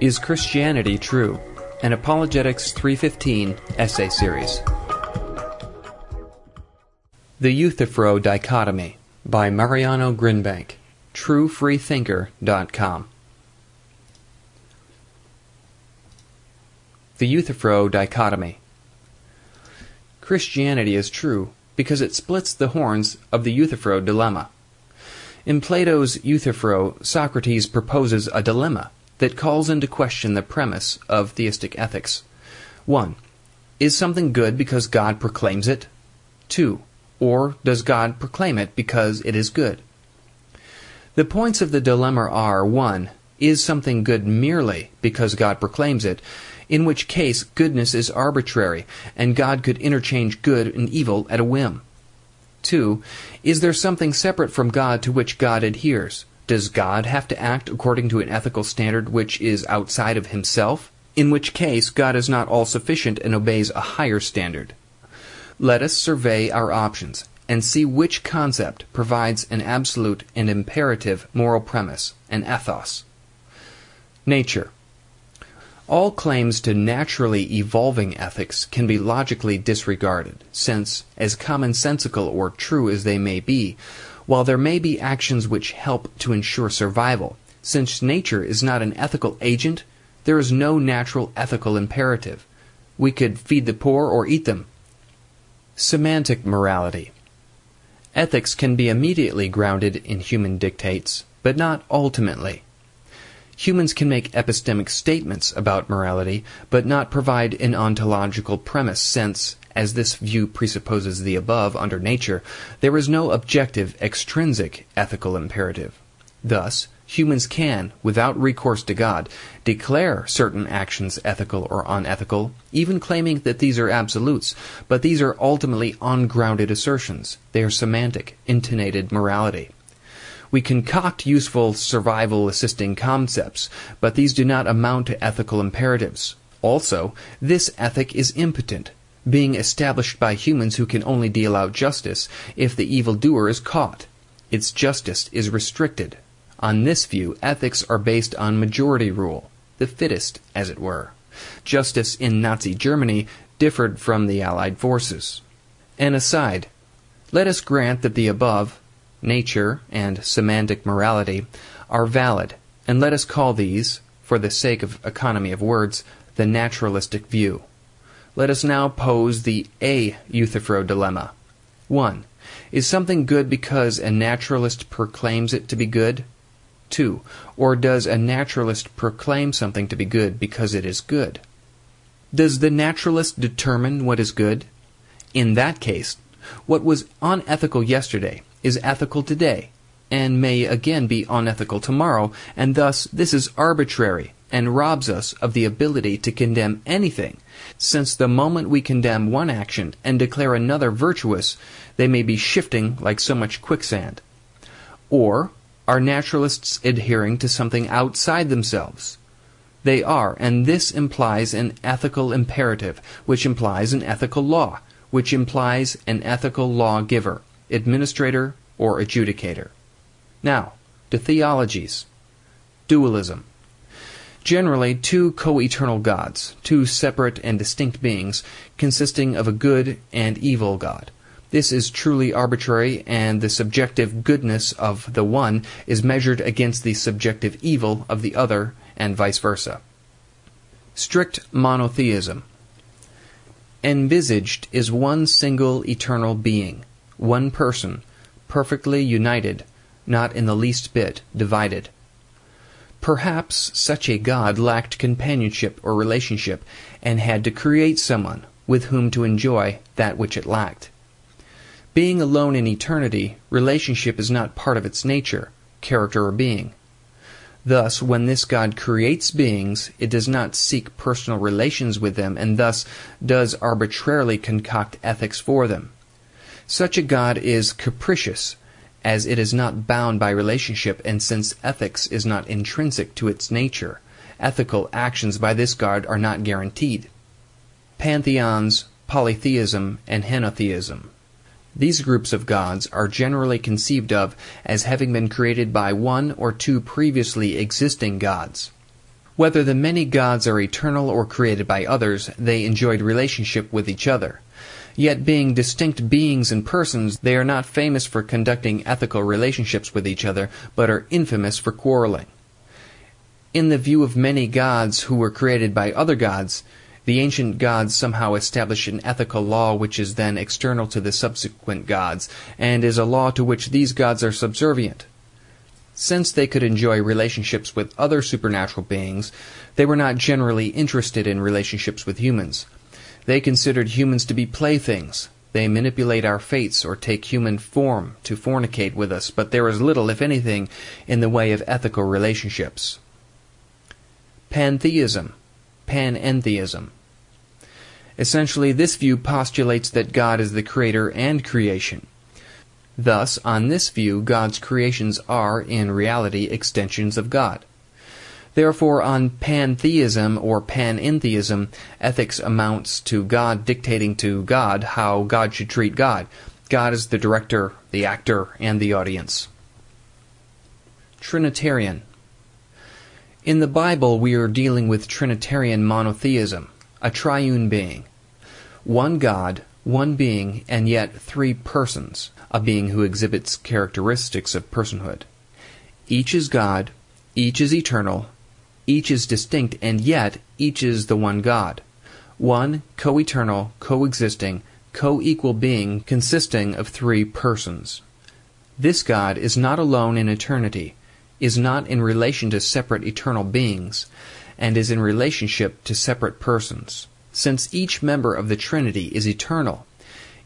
Is Christianity True? An Apologetics 315 essay series. The Euthyphro Dichotomy by Mariano Grinbank. TrueFreeThinker.com. The Euthyphro Dichotomy. Christianity is true because it splits the horns of the Euthyphro dilemma. In Plato's Euthyphro, Socrates proposes a dilemma that calls into question the premise of theistic ethics. 1. Is something good because God proclaims it? 2. Or does God proclaim it because it is good? The points of the dilemma are 1. Is something good merely because God proclaims it? In which case, goodness is arbitrary, and God could interchange good and evil at a whim. 2. Is there something separate from God to which God adheres? Does God have to act according to an ethical standard which is outside of himself? In which case, God is not all sufficient and obeys a higher standard. Let us survey our options and see which concept provides an absolute and imperative moral premise, an ethos. Nature. All claims to naturally evolving ethics can be logically disregarded, since, as commonsensical or true as they may be, while there may be actions which help to ensure survival, since nature is not an ethical agent, there is no natural ethical imperative. We could feed the poor or eat them. Semantic morality. Ethics can be immediately grounded in human dictates, but not ultimately. Humans can make epistemic statements about morality, but not provide an ontological premise, since, as this view presupposes the above under nature, there is no objective, extrinsic ethical imperative. Thus, humans can, without recourse to God, declare certain actions ethical or unethical, even claiming that these are absolutes, but these are ultimately ungrounded assertions. They are semantic, intonated morality. We concoct useful survival assisting concepts, but these do not amount to ethical imperatives. Also, this ethic is impotent, being established by humans who can only deal out justice if the evildoer is caught. Its justice is restricted. On this view, ethics are based on majority rule, the fittest, as it were. Justice in Nazi Germany differed from the Allied forces. An aside, let us grant that the above nature, and semantic morality are valid, and let us call these, for the sake of economy of words, the naturalistic view. Let us now pose the A Euthyphro dilemma. 1. Is something good because a naturalist proclaims it to be good? 2. Or does a naturalist proclaim something to be good because it is good? Does the naturalist determine what is good? In that case, what was unethical yesterday is ethical today, and may again be unethical tomorrow, and thus this is arbitrary and robs us of the ability to condemn anything, since the moment we condemn one action and declare another virtuous, they may be shifting like so much quicksand. Or are naturalists adhering to something outside themselves? They are, and this implies an ethical imperative, which implies an ethical law, which implies an ethical lawgiver administrator, or adjudicator. Now, to theologies. Dualism. Generally, two co eternal gods, two separate and distinct beings, consisting of a good and evil God. This is truly arbitrary, and the subjective goodness of the one is measured against the subjective evil of the other, and vice versa. Strict monotheism. Envisaged is one single eternal being, one person, perfectly united, not in the least bit divided. Perhaps such a God lacked companionship or relationship, and had to create someone with whom to enjoy that which it lacked. Being alone in eternity, relationship is not part of its nature, character, or being. Thus, when this God creates beings, it does not seek personal relations with them, and thus does arbitrarily concoct ethics for them. Such a God is capricious, as it is not bound by relationship, and since ethics is not intrinsic to its nature, ethical actions by this God are not guaranteed. Pantheons, polytheism, and henotheism. These groups of gods are generally conceived of as having been created by one or two previously existing gods. Whether the many gods are eternal or created by others, they enjoyed relationship with each other. Yet, being distinct beings and persons, they are not famous for conducting ethical relationships with each other, but are infamous for quarreling. In the view of many gods who were created by other gods, the ancient gods somehow establish an ethical law which is then external to the subsequent gods, and is a law to which these gods are subservient. Since they could enjoy relationships with other supernatural beings, they were not generally interested in relationships with humans. They considered humans to be playthings. They manipulate our fates or take human form to fornicate with us, but there is little, if anything, in the way of ethical relationships. Pantheism, panentheism. Essentially, this view postulates that God is the creator and creation. Thus, on this view, God's creations are, in reality, extensions of God. Therefore, on pantheism or panentheism, ethics amounts to God dictating to God how God should treat God. God is the director, the actor, and the audience. Trinitarian. In the Bible, we are dealing with Trinitarian monotheism, a triune being. One God, one being, and yet three persons, a being who exhibits characteristics of personhood. Each is God, each is eternal, each is distinct, and yet each is the one God. One co eternal, co-existing, co equal being consisting of three persons. This God is not alone in eternity, is not in relation to separate eternal beings, and is in relationship to separate persons. Since each member of the Trinity is eternal,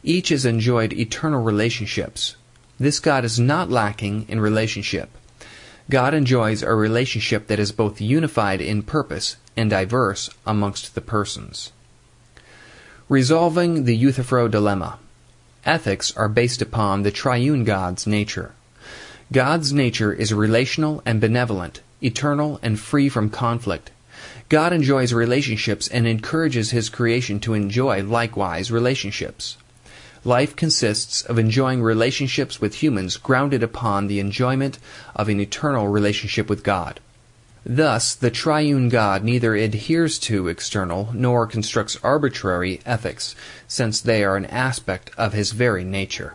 each has enjoyed eternal relationships. This God is not lacking in relationship. God enjoys a relationship that is both unified in purpose and diverse amongst the persons. Resolving the Euthyphro dilemma. Ethics are based upon the triune God's nature. God's nature is relational and benevolent, eternal and free from conflict. God enjoys relationships and encourages his creation to enjoy likewise relationships. Life consists of enjoying relationships with humans grounded upon the enjoyment of an eternal relationship with God. Thus, the triune God neither adheres to external nor constructs arbitrary ethics, since they are an aspect of his very nature.